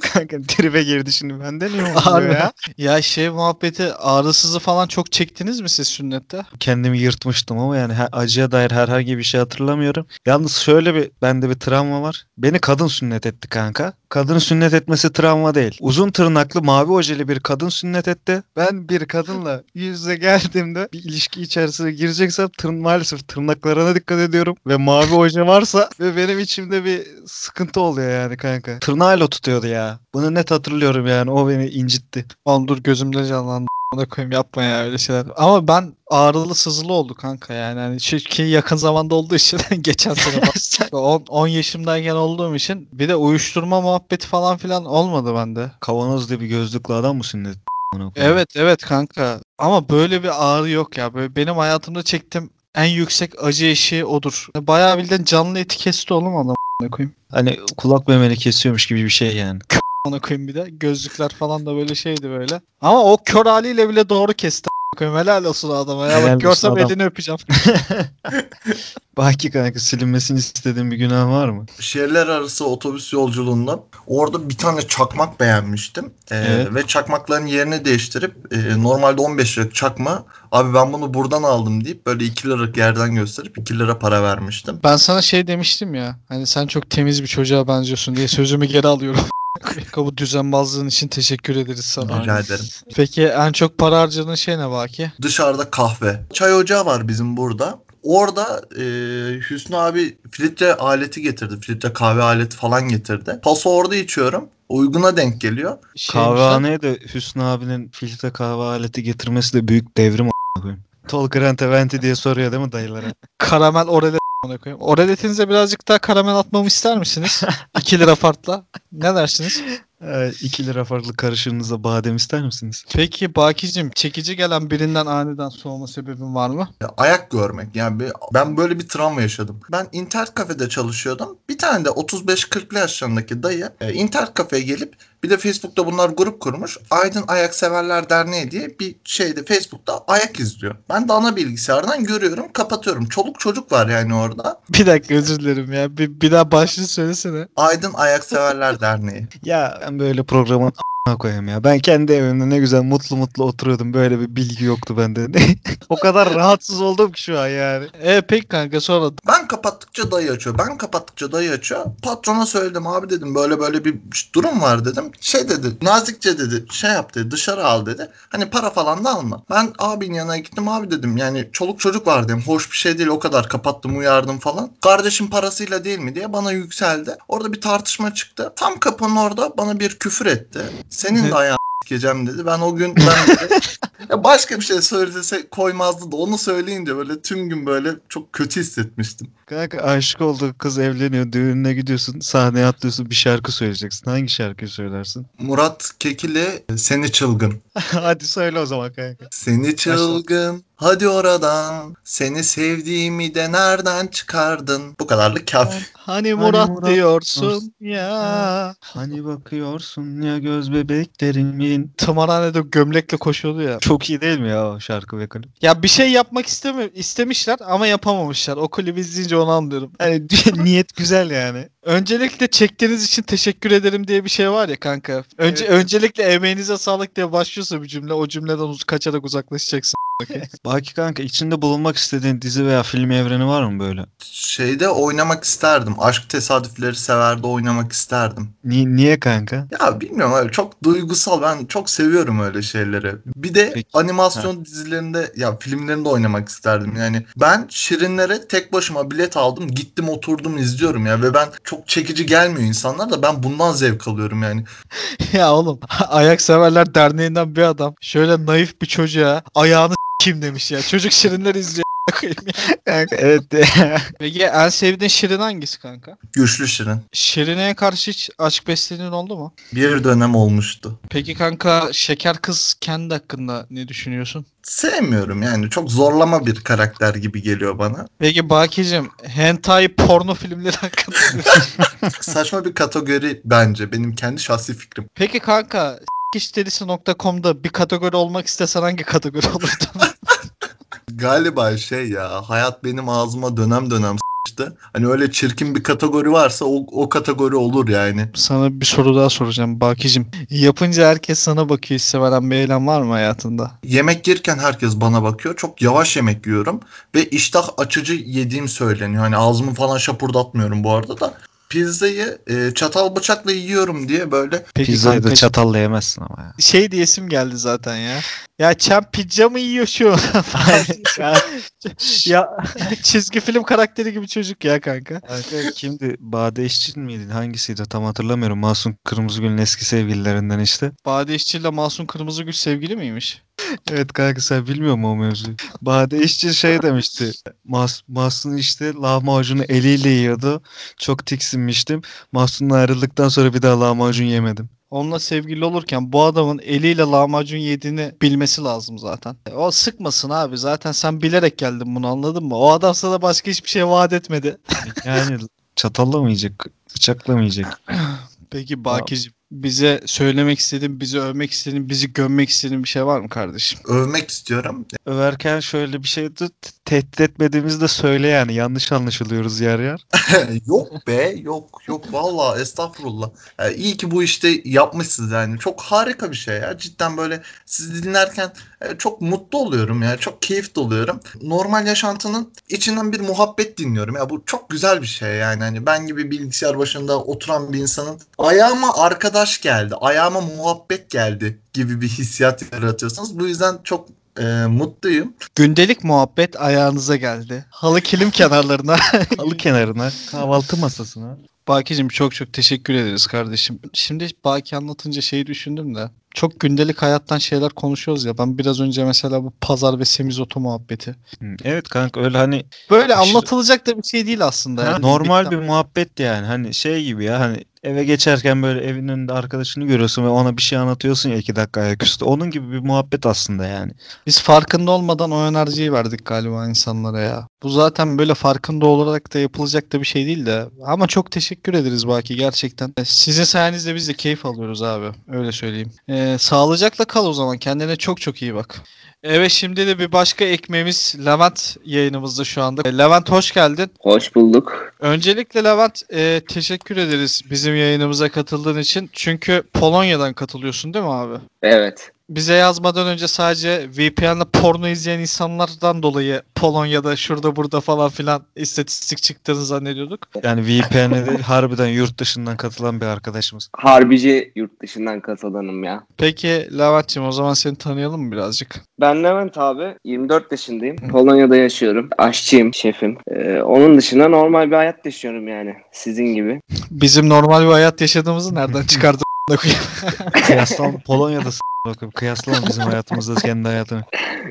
<laughs> Kanka tribe girdi şimdi bende niye olmuyor ya? ya şey muhabbeti ağrısızı falan çok çektiniz mi siz sünnette? Kendimi yırtmıştım ama yani acıya dair herhangi bir şey hatırlamıyorum. Yalnız şöyle bir bende bir travma var. Beni kadın sünnet etti kanka. Kadın sünnet etmesi travma değil. Uzun tırnaklı mavi ojeli bir kadın sünnet etti. Ben bir kadınla yüz yüze geldiğimde bir ilişki içerisine gireceksem tırn maalesef tırnaklarına dikkat ediyorum. Ve mavi oje varsa <laughs> ve benim içimde bir sıkıntı oluyor yani kanka. Tırnağıyla tutuyordu ya. Bunu net hatırlıyorum yani. O beni incitti. Oğlum dur gözümde canlandı. Ona koyayım yapma ya öyle şeyler. Ama ben ağrılı sızılı oldu kanka yani. Hani şu ki yakın zamanda olduğu için <laughs> geçen sene falan. <laughs> 10, 10 yaşımdayken olduğum için bir de uyuşturma muhabbeti falan filan olmadı bende. Kavanoz diye bir gözlüklü adam mı sünnet? Amına koyayım. Evet evet kanka. Ama böyle bir ağrı yok ya. Böyle benim hayatımda çektiğim en yüksek acı eşiği odur. Bayağı bildiğin canlı eti kesti oğlum adam. Koyayım. Hani kulak memeli kesiyormuş gibi bir şey yani. <laughs> Ona koyayım bir de. Gözlükler falan da böyle şeydi böyle. Ama o kör haliyle bile doğru kesti. koyayım. Helal olsun adama ya. Helal Bak görsem adam. elini öpeceğim. <laughs> <laughs> Baki kanka silinmesini istediğin bir günah var mı? Şehirler arası otobüs yolculuğunda orada bir tane çakmak beğenmiştim. Ee, Evet. Ve çakmakların yerini değiştirip e, normalde 15 liralık çakma abi ben bunu buradan aldım deyip böyle 2 liralık yerden gösterip 2 lira para vermiştim. Ben sana şey demiştim ya. Hani sen çok temiz bir çocuğa benziyorsun diye sözümü geri alıyorum. Bu düzenbazlığın için teşekkür ederiz sana. Rica ederim. Peki en çok para harcadığın şey ne Baki? Dışarıda kahve. Çay ocağı var bizim burada. Orada e, Hüsnü abi filtre aleti getirdi. Filtre kahve aleti falan getirdi. Paso orada içiyorum. Uyguna denk geliyor. Kahvehaneye de Hüsnü abinin filtre kahve aleti getirmesi de büyük devrim a**ına koyayım. Tol Grant Eventi diye soruyor değil mi dayılara? karamel orelet a**ına koyayım. Oreletinize birazcık daha karamel atmamı ister misiniz? <laughs> 2 lira farkla. Ne dersiniz? 2 Ee, lira farklı karışığınıza badem ister misiniz? Peki Baki'cim çekici gelen birinden aniden soğuma sebebin var mı? Ya, ayak görmek. Yani bir- ben böyle bir travma yaşadım. Ben internet kafede çalışıyordum. Bir tane de 35-40'lı yaşlarındaki dayı e, internet kafeye gelip bir de Facebook'ta bunlar grup kurmuş. Aydın Ayak Severler Derneği diye bir şeyde Facebook'ta ayak izliyor. Ben de ana bilgisayardan görüyorum, kapatıyorum. Çoluk çocuk var yani orada. Bir dakika özür dilerim ya. Bir, bir daha başlığı söylesene. Aydın Ayak Severler Derneği. Ya ben böyle programın koyayım ya. Ben kendi evimde ne güzel mutlu mutlu oturuyordum. Böyle bir bilgi yoktu bende. <laughs> o kadar rahatsız oldum ki şu an yani. E peki kanka sonra Ben kapattıkça dayı açıyor. Ben kapattıkça dayı açıyor. Patrona söyledim abi dedim böyle böyle bir durum var dedim. Şey dedi nazikçe dedi şey yap dedi dışarı al dedi. Hani para falan da alma. Ben abinin yanına gittim abi dedim yani çoluk çocuk var dedim. Hoş bir şey değil o kadar kapattım uyardım falan. Kardeşim parasıyla değil mi diye bana yükseldi. Orada bir tartışma çıktı. Tam kapının orada bana bir küfür etti. Senin de ayağını sikeceğim dedi. Ben o gün ben dedi, <laughs> Ya başka bir şey söylese koymazdı da onu söyleyince böyle tüm gün böyle çok kötü hissetmiştim. Kanka aşık olduğu kız evleniyor. Düğününe gidiyorsun. Sahneye atlıyorsun. Bir şarkı söyleyeceksin. Hangi şarkıyı söylersin? Murat Kekili seni çılgın. <laughs> Hadi söyle o zaman kanka. Seni çılgın hadi oradan seni sevdiğimi de nereden çıkardın? Bu kadarlık kafi. Hani Murat, Murat diyorsun diyorsun ya. Hani bakıyorsun ya göz bebeklerimin. Tımarhanede gömlekle koşuyordu ya. Çok iyi değil mi ya o şarkı ve klip? Ya bir şey yapmak istemi istemişler ama yapamamışlar. O klibi izleyince onu anlıyorum. Hani <laughs> niyet güzel yani. Öncelikle çektiğiniz için teşekkür ederim diye bir şey var ya kanka. Önce Evet. öncelikle emeğinize sağlık diye başlıyorsa bir cümle o cümleden uz- kaçarak uzaklaşacaksın. <laughs> Baki kanka içinde bulunmak istediğin dizi veya film evreni var mı böyle? Şeyde oynamak isterdim. Aşk tesadüfleri severde oynamak isterdim. Ni- niye kanka? Ya bilmiyorum öyle çok duygusal. Ben çok seviyorum öyle şeyleri. Bir de Peki. animasyon dizilerinde ya filmlerinde oynamak isterdim. Yani ben Şirinlere tek başıma bilet aldım. Gittim oturdum izliyorum ya ve ben çok çekici gelmiyor insanlar da ben bundan zevk alıyorum yani. <laughs> ya oğlum Ayak Severler Derneği'nden bir adam şöyle naif bir çocuğa ayağını kim demiş ya. Çocuk şirinler izliyor. Kanka evet. <laughs> Peki en sevdiğin şirin hangisi kanka? Güçlü Şirin. Şirine'ye karşı hiç aşk beslediğin oldu mu? Bir dönem olmuştu. Peki kanka Şeker Kız kendi hakkında ne düşünüyorsun? Sevmiyorum yani. Çok zorlama bir karakter gibi geliyor bana. Peki Baki'cim hentai porno filmleri hakkında <laughs> Saçma bir kategori bence. Benim kendi şahsi fikrim. Peki kanka işderisi.com'da bir kategori olmak istesen hangi kategori olurdu? <laughs> Galiba şey ya hayat benim ağzıma dönem dönem s**tı. Hani öyle çirkin bir kategori varsa o, o kategori olur yani. Sana bir soru daha soracağım Baki'cim. Yapınca herkes sana bakıyor istemeden bir eylem var mı hayatında? Yemek yerken herkes bana bakıyor. Çok yavaş yemek yiyorum ve iştah açıcı yediğim söyleniyor. Hani ağzımı falan şapurdatmıyorum bu arada da. Pizzayı e, çatal bıçakla yiyorum diye böyle Peki Pizzayı da kanka, çatalla yemezsin ama ya. şey diyesim geldi zaten ya. Ya Çem pizza mı yiyor şu? <laughs> <laughs> ya çizgi film karakteri gibi çocuk ya kanka. Kanka kimdi? Bade İşçil miydi? Hangisiydi? Tam hatırlamıyorum. Masum Kırmızıgül'ün eski sevgililerinden işte. Bade İşçi ile Masum Kırmızıgül sevgili miymiş? Evet kanka sen bilmiyor musun o mevzuyu? Bade İşçil şey demişti. Mas Mahsun işte lahmacunu eliyle yiyordu. Çok tiksinmiştim. Mahsun'la ayrıldıktan sonra bir daha lahmacun yemedim. Onunla sevgili olurken bu adamın eliyle lahmacun yediğini bilmesi lazım zaten. O sıkmasın abi. Zaten sen bilerek geldin bunu anladın mı? O adam sana başka hiçbir şey vaat etmedi. Yani çatalla mı yiyecek? Bıçakla mı yiyecek? Peki Bakiciğim bize söylemek istediğin, bizi övmek istediğin, bizi gömmek istediğin bir şey var mı kardeşim? övmek istiyorum. Överken şöyle bir şey de tehdit etmediğimizi de söyle yani. Yanlış anlaşılıyoruz yer yer. <laughs> yok be yok yok valla estağfurullah. Yani iyi ki bu işte yapmışsınız yani. Çok harika bir şey ya. Cidden böyle sizi dinlerken çok mutlu oluyorum ya. Çok keyif doluyorum. Normal yaşantının içinden bir muhabbet dinliyorum. Ya bu çok güzel bir şey yani. Hani ben gibi bilgisayar başında oturan bir insanın ayağıma arkadaş geldi. Ayağıma muhabbet geldi gibi bir hissiyat yaratıyorsunuz. Bu yüzden çok e, mutluyum. Gündelik muhabbet ayağınıza geldi. Halı kilim kenarlarına. <laughs> Halı kenarına, kahvaltı masasına. Baki'cim çok çok teşekkür ederiz kardeşim. Şimdi Baki anlatınca şeyi düşündüm de. Çok gündelik hayattan şeyler konuşuyoruz ya. Ben biraz önce mesela bu pazar ve semizotu muhabbeti. Evet kanka öyle hani Böyle Aşırı- anlatılacak da bir şey değil aslında. Ha, ya. normal bir muhabbet yani. Hani şey gibi ya hani eve geçerken böyle evin önünde arkadaşını görüyorsun ve ona bir şey anlatıyorsun ya iki dakika ayaküstü. Onun gibi bir muhabbet aslında yani. Biz farkında olmadan o enerjiyi verdik galiba insanlara ya. Bu zaten böyle farkında olarak da yapılacak da bir şey değil de. Ama çok teşekkür ederiz Baki gerçekten. Sizin sayenizde biz de keyif alıyoruz abi. Öyle söyleyeyim. Ee, sağlıcakla kal o zaman. Kendine çok çok iyi bak. Evet şimdi de bir başka ekmeğimiz Levent yayınımızda şu anda. E, Levent hoş geldin. Hoş bulduk. Öncelikle Levent e, teşekkür ederiz bizim yayınımıza katıldığın için. Çünkü Polonya'dan katılıyorsun değil mi abi? Evet. Bize yazmadan önce sadece VPN'le porno izleyen insanlardan dolayı Polonya'da şurada burada falan filan istatistik çıktığını zannediyorduk. Yani VPN'e de harbiden yurt dışından katılan bir arkadaşımız. Harbici yurt dışından katılanım ya. Peki Levent'ciğim o zaman seni tanıyalım mı birazcık? Ben Levent abi. 24 yaşındayım. Polonya'da yaşıyorum. Aşçıyım, şefim. Ee, onun dışında normal bir hayat yaşıyorum yani. Sizin gibi. Bizim normal bir hayat yaşadığımızı nereden çıkardın? <laughs> <laughs> Kıyaslan Polonya'da Bakın kıyaslama bizim hayatımızda kendi hayatını.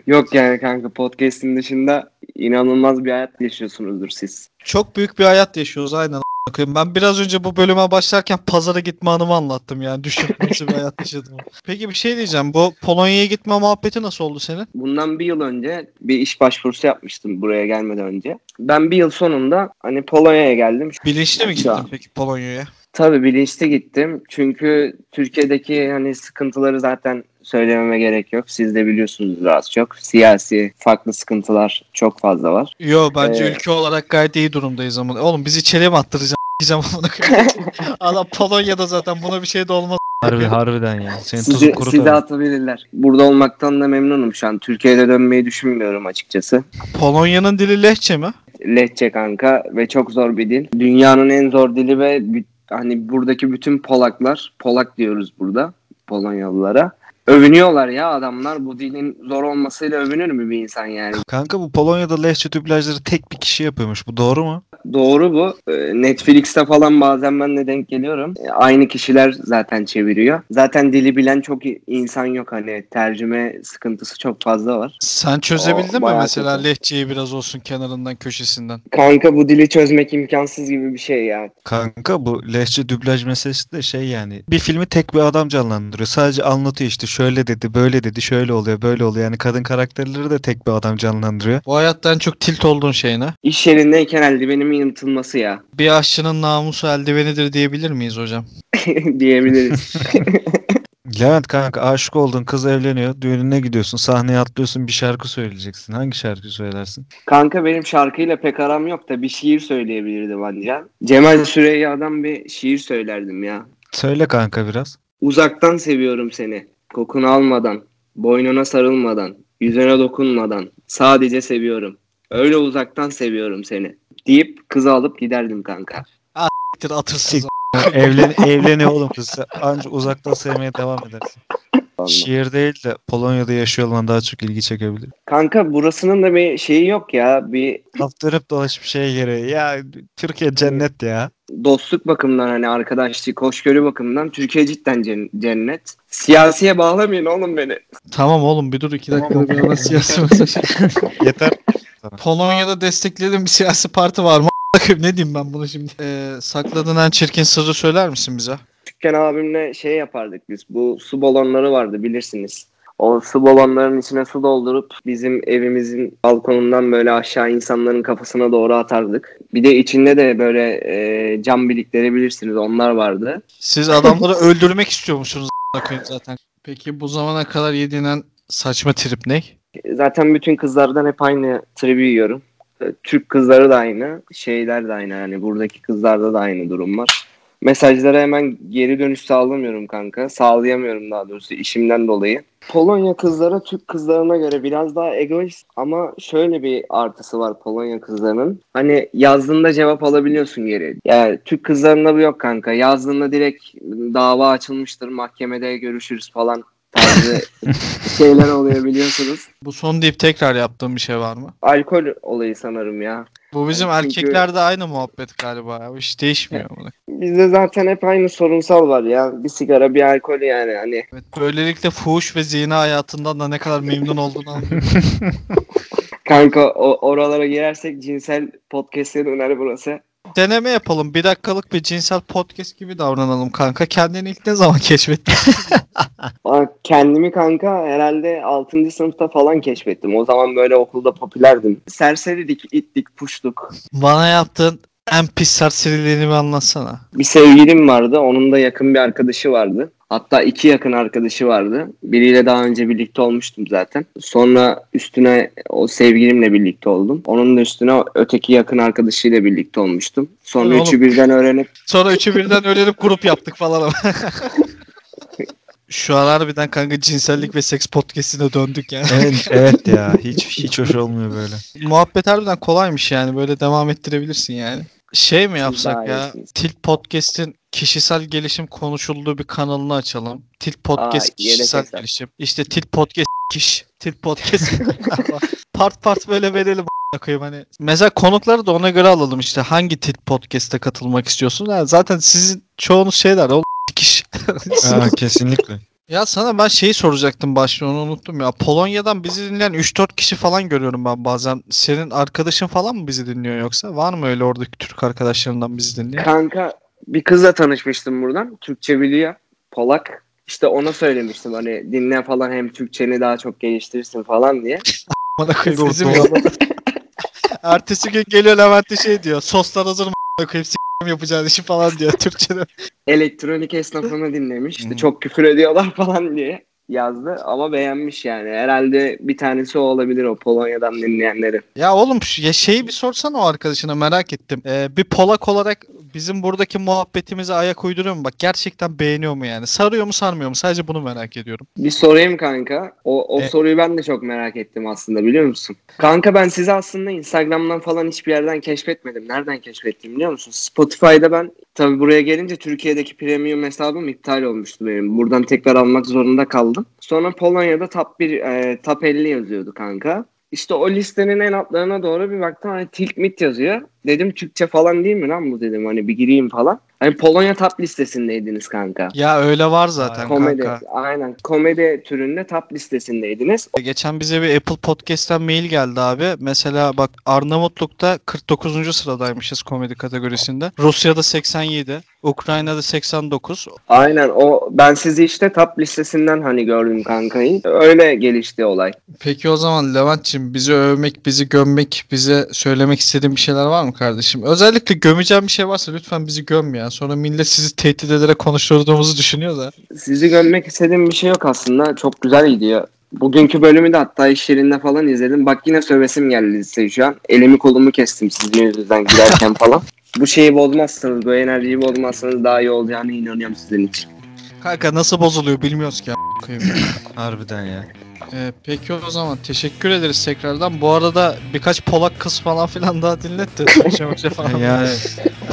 Yok yani kanka podcast'in dışında inanılmaz bir hayat yaşıyorsunuzdur siz. Çok büyük bir hayat yaşıyoruz aynen. a**ayım. Ben biraz önce bu bölüme başlarken pazara gitme anımı anlattım yani. Düşün <laughs> nasıl bir hayat yaşadım. Peki bir şey diyeceğim. Bu Polonya'ya gitme muhabbeti nasıl oldu senin? Bundan bir yıl önce bir iş başvurusu yapmıştım buraya gelmeden önce. Ben bir yıl sonunda hani Polonya'ya geldim. Bilinçli mi gittin peki Polonya'ya? Tabii bilinçli gittim. Çünkü Türkiye'deki hani sıkıntıları zaten söylememe gerek yok. Siz de biliyorsunuz az çok. Siyasi farklı sıkıntılar çok fazla var. Yo bence Ee, ülke olarak gayet iyi durumdayız ama. Oğlum biz içeriye mi attıracaksın? <laughs> Diyeceğim amına koyayım. <laughs> Adam Polonya'da zaten buna bir şey de olmaz. Harbi harbiden ya. Senin tuzun Sizi, kuru sizi atabilirler. Burada olmaktan da memnunum şu an. Türkiye'de dönmeyi düşünmüyorum açıkçası. Polonya'nın dili lehçe mi? Lehçe kanka ve çok zor bir dil. Dünyanın en zor dili ve hani buradaki bütün Polaklar, Polak diyoruz burada Polonyalılara. Övünüyorlar ya adamlar bu dilin zor olmasıyla övünür mü bir insan yani? Kanka bu Polonya'da lehçe dublajları tek bir kişi yapıyormuş. Bu doğru mu? Doğru bu. Ee, Netflix'te falan bazen ben de denk geliyorum. Ee, Aynı kişiler zaten çeviriyor. Zaten dili bilen çok insan yok hani tercüme sıkıntısı çok fazla var. Sen çözebildin mi bayağı mesela kötü. lehçeyi biraz olsun kenarından köşesinden? Kanka bu dili çözmek imkansız gibi bir şey ya. Kanka bu lehçe dublaj meselesi de şey yani. Bir filmi tek bir adam canlandırıyor. Sadece anlatıyor işte şöyle dedi, böyle dedi, şöyle oluyor, böyle oluyor. Yani kadın karakterleri de tek bir adam canlandırıyor. Bu hayatta en çok tilt olduğun şey ne? İş yerindeyken eldivenimin yırtılması ya Bir aşçının namusu eldivenidir diyebilir miyiz hocam? <laughs> diyebiliriz. <laughs> Levent kanka aşık oldun kız evleniyor. Düğününe gidiyorsun. Sahneye atlıyorsun bir şarkı söyleyeceksin. Hangi şarkı söylersin? Kanka benim şarkıyla pek aram yok da bir şiir söyleyebilirdim ancak. Cemal Süreyya'dan bir şiir söylerdim ya. Söyle kanka biraz. Uzaktan seviyorum seni. Kokunu almadan, boynuna sarılmadan, yüzüne dokunmadan. Sadece seviyorum. Öyle uzaktan seviyorum seni. Deyip kızı alıp giderdim kanka. Siktir atırsız. Sik- Evlen evleniyor oğlum kız. Anca uzaktan sevmeye devam edersin. Şiir değil de Polonya'da yaşıyor olman daha çok ilgi çekebilir. Kanka burasının da bir şeyi yok ya. Bir dönüp dolaşıp şeye geliyor. Ya Türkiye cennet ya. Dostluk bakımından hani arkadaşlık, hoşgörü bakımından Türkiye cidden cen- cennet. Siyasiye bağlamayın oğlum beni. Tamam oğlum bir dur iki dakika bir siyasi <laughs> mesaj. Yeter. Polonya'da desteklediğin bir siyasi parti var mı? <laughs> Ne diyeyim ben bunu şimdi? Ee, sakladığın en çirkin sırrı söyler misin bize? Küçükken abimle şey yapardık biz. Bu su balonları vardı bilirsiniz. O su balonlarının içine su doldurup bizim evimizin balkonundan böyle aşağı insanların kafasına doğru atardık. Bir de içinde de böyle e, cam bilikleri bilirsiniz onlar vardı. Siz adamları öldürmek istiyormuşsunuz zaten. Peki bu zamana kadar yediğin en saçma trip ne? Zaten bütün kızlardan hep aynı tribi yiyorum. Türk kızları da aynı, şeyler de aynı yani buradaki kızlarda da aynı durum var. Mesajlara hemen geri dönüş sağlamıyorum kanka. Sağlayamıyorum daha doğrusu işimden dolayı. Polonya kızları Türk kızlarına göre biraz daha egoist ama şöyle bir artısı var Polonya kızlarının. Hani yazdığında cevap alabiliyorsun geri. Yani Türk kızlarında bu yok kanka. Yazdığında direkt dava açılmıştır, mahkemede görüşürüz falan tarzı <laughs> şeyler oluyor biliyorsunuz. Bu son deyip tekrar yaptığım bir şey var mı? Alkol olayı sanırım ya. Bu bizim Yani çünkü- erkeklerde aynı muhabbet galiba hiç değişmiyor. bunu. Bizde zaten hep aynı sorunsal var ya. Bir sigara, bir alkol yani hani. Evet, böylelikle fuhuş ve zina hayatından da ne kadar memnun olduğunu. <laughs> Kanka o, oralara girersek cinsel podcast'e döner burası. Deneme yapalım. Bir dakikalık bir cinsel podcast gibi davranalım kanka. Kendini ilk ne zaman <laughs> keşfettin? <laughs> Kendimi kanka herhalde 6. sınıfta falan keşfettim. O zaman böyle okulda popülerdim. Serseridik, ittik, puştuk. Bana yaptığın en pis serseriliğini bir anlatsana. Bir sevgilim vardı. Onun da yakın bir arkadaşı vardı. Hatta iki yakın arkadaşı vardı. Biriyle daha önce birlikte olmuştum zaten. Sonra üstüne o sevgilimle birlikte oldum. Onun da üstüne öteki yakın arkadaşıyla birlikte olmuştum. Sonra Oğlum. üçü birden öğrenip Sonra üçü birden öğrenip grup yaptık falan ama. Şu an harbiden kanka cinsellik ve seks podcastine döndük yani. Evet, <laughs> evet ya. Hiç hiç hoş olmuyor böyle. Muhabbet harbiden kolaymış yani. Böyle devam ettirebilirsin yani. Şey mi yapsak ya? Tilt Podcast'in kişisel gelişim konuşulduğu bir kanalını açalım. Tilt Podcast Aa, kişisel hesap. gelişim. İşte Tilt Podcast kiş. Tilt Podcast. <laughs> <laughs> part part böyle verelim koyayım hani. Mesela konukları da ona göre alalım işte. Hangi Tilt Podcast'e katılmak istiyorsun? Yani zaten sizin çoğunuz şeyler o kiş. <laughs> Aa, kesinlikle. Ya sana ben şeyi soracaktım başta onu unuttum ya. Polonya'dan bizi dinleyen 3-4 kişi falan görüyorum ben bazen. Senin arkadaşın falan mı bizi dinliyor yoksa? Var mı öyle oradaki Türk arkadaşlarından bizi dinleyen? Kanka bir kızla tanışmıştım buradan. Türkçe biliyor. Polak. İşte ona söylemiştim hani dinle falan hem Türkçeni daha çok geliştirirsin falan diye. <laughs> Bana bizim yolda. <laughs> Ertesi gün geliyor Levent de şey diyor. Soslar hazır mı? <laughs> koyayım s**tim yapacağın işi falan diyor Türkçe'de. Elektronik esnafını dinlemiş. İşte Hmm. çok küfür ediyorlar <laughs> falan diye yazdı ama beğenmiş yani. Herhalde bir tanesi o olabilir o Polonya'dan dinleyenleri. Ya oğlum ya şeyi bir sorsana o arkadaşına merak ettim. Ee, bir Polak olarak bizim buradaki muhabbetimize ayak uyduruyor mu? Bak gerçekten beğeniyor mu yani? Sarıyor mu sarmıyor mu? Sadece bunu merak ediyorum. Bir sorayım kanka. O, o E- soruyu ben de çok merak ettim aslında biliyor musun? Kanka ben sizi aslında Instagram'dan falan hiçbir yerden keşfetmedim. Nereden keşfettim biliyor musun? Spotify'da ben tabii buraya gelince Türkiye'deki premium hesabım iptal olmuştu benim. Buradan tekrar almak zorunda kaldım. Sonra Polonya'da top 1, e, top 50 yazıyordu kanka. İşte o listenin en altlarına doğru bir baktım hani Tilt Mit yazıyor. Dedim Türkçe falan değil mi lan bu dedim hani bir gireyim falan. Hani Polonya top listesindeydiniz kanka. Ya öyle var zaten Komedi. kanka. Aynen. Komedi türünde top listesindeydiniz. Geçen bize bir Apple Podcast'ten mail geldi abi. Mesela bak Arnavutluk'ta 49. sıradaymışız komedi kategorisinde. Rusya'da 87, Ukrayna'da 89. Aynen o ben sizi işte top listesinden hani gördüm kankayı. Öyle gelişti olay. Peki o zaman Levent'ciğim bizi övmek, bizi gömmek, bize söylemek istediğin bir şeyler var mı kardeşim? Özellikle gömeceğim bir şey varsa lütfen bizi göm ya. Sonra millet sizi tehdit ederek konuşturduğumuzu düşünüyor da. Sizi görmek istediğim bir şey yok aslında. Çok güzel gidiyor. Bugünkü bölümü de hatta iş yerinde falan izledim. Bak yine sövesim geldi size şu an. Elimi kolumu kestim sizin yüzünüzden giderken falan. <laughs> Bu şeyi bozmazsanız, bu enerjiyi bozmazsanız daha iyi olacağına inanıyorum sizin için. Kanka nasıl bozuluyor bilmiyoruz ki koyayım. <laughs> Harbiden ya. Ee, peki o zaman teşekkür ederiz tekrardan. Bu arada birkaç Polak kız falan filan daha <laughs> falan. Yani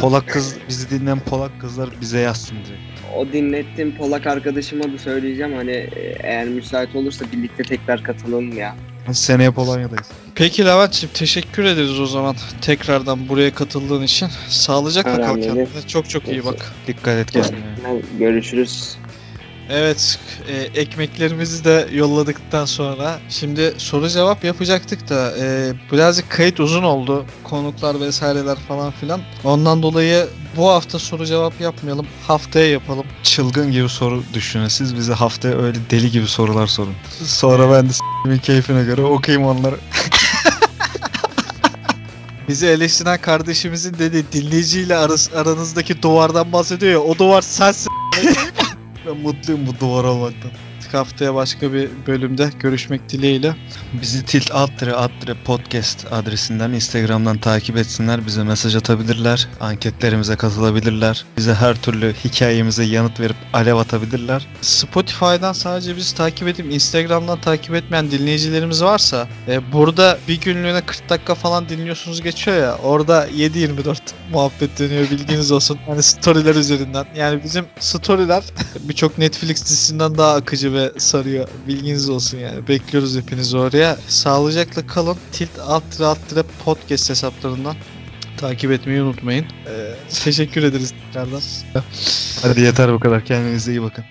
Polak kız bizi dinleyen Polak kızlar bize yazsın direkt. O dinlettiğim Polak arkadaşıma da söyleyeceğim. Hani e, eğer müsait olursa birlikte tekrar katılalım ya. Seneye Polonya'dayız. Peki Levent'ciğim teşekkür ederiz o zaman tekrardan buraya katıldığın için. Sağlıcakla kal Önemli değil. kendine. Çok çok iyi bak. Dikkat et kendine. Görüşürüz. Evet, e, ekmeklerimizi de yolladıktan sonra şimdi soru cevap yapacaktık da e, birazcık kayıt uzun oldu. Konuklar vesaireler falan filan. Ondan dolayı bu hafta soru cevap yapmayalım. Haftaya yapalım. Çılgın gibi soru düşünün. Siz bize haftaya öyle deli gibi sorular sorun. Sonra ben de s**imin keyfine göre okuyayım onları. <laughs> Bizi eleştiren kardeşimizin dedi dinleyiciyle arası, aranızdaki duvardan bahsediyor ya. O duvar sensin. <laughs> Ben mutluyum bu duvar olmaktan. Haftaya başka bir bölümde görüşmek dileğiyle. Bizi tilt alttire alttire podcast adresinden Instagram'dan takip etsinler. Bize mesaj atabilirler. Anketlerimize katılabilirler. Bize her türlü hikayemize yanıt verip alev atabilirler. Spotify'dan sadece bizi takip edip Instagram'dan takip etmeyen dinleyicilerimiz varsa e, burada bir günlüğüne 40 dakika falan dinliyorsunuz geçiyor ya orada 7-24 muhabbet dönüyor bilginiz olsun. Hani storyler üzerinden. Yani bizim storyler <laughs> birçok Netflix dizisinden daha akıcı ve sarıyor. Bilginiz olsun yani. Bekliyoruz hepinizi oraya. Sağlıcakla kalın. Tilt alt tire alt tire podcast hesaplarından takip etmeyi unutmayın. E, teşekkür ederiz tekrardan. Hadi yeter bu kadar. Kendinize iyi bakın.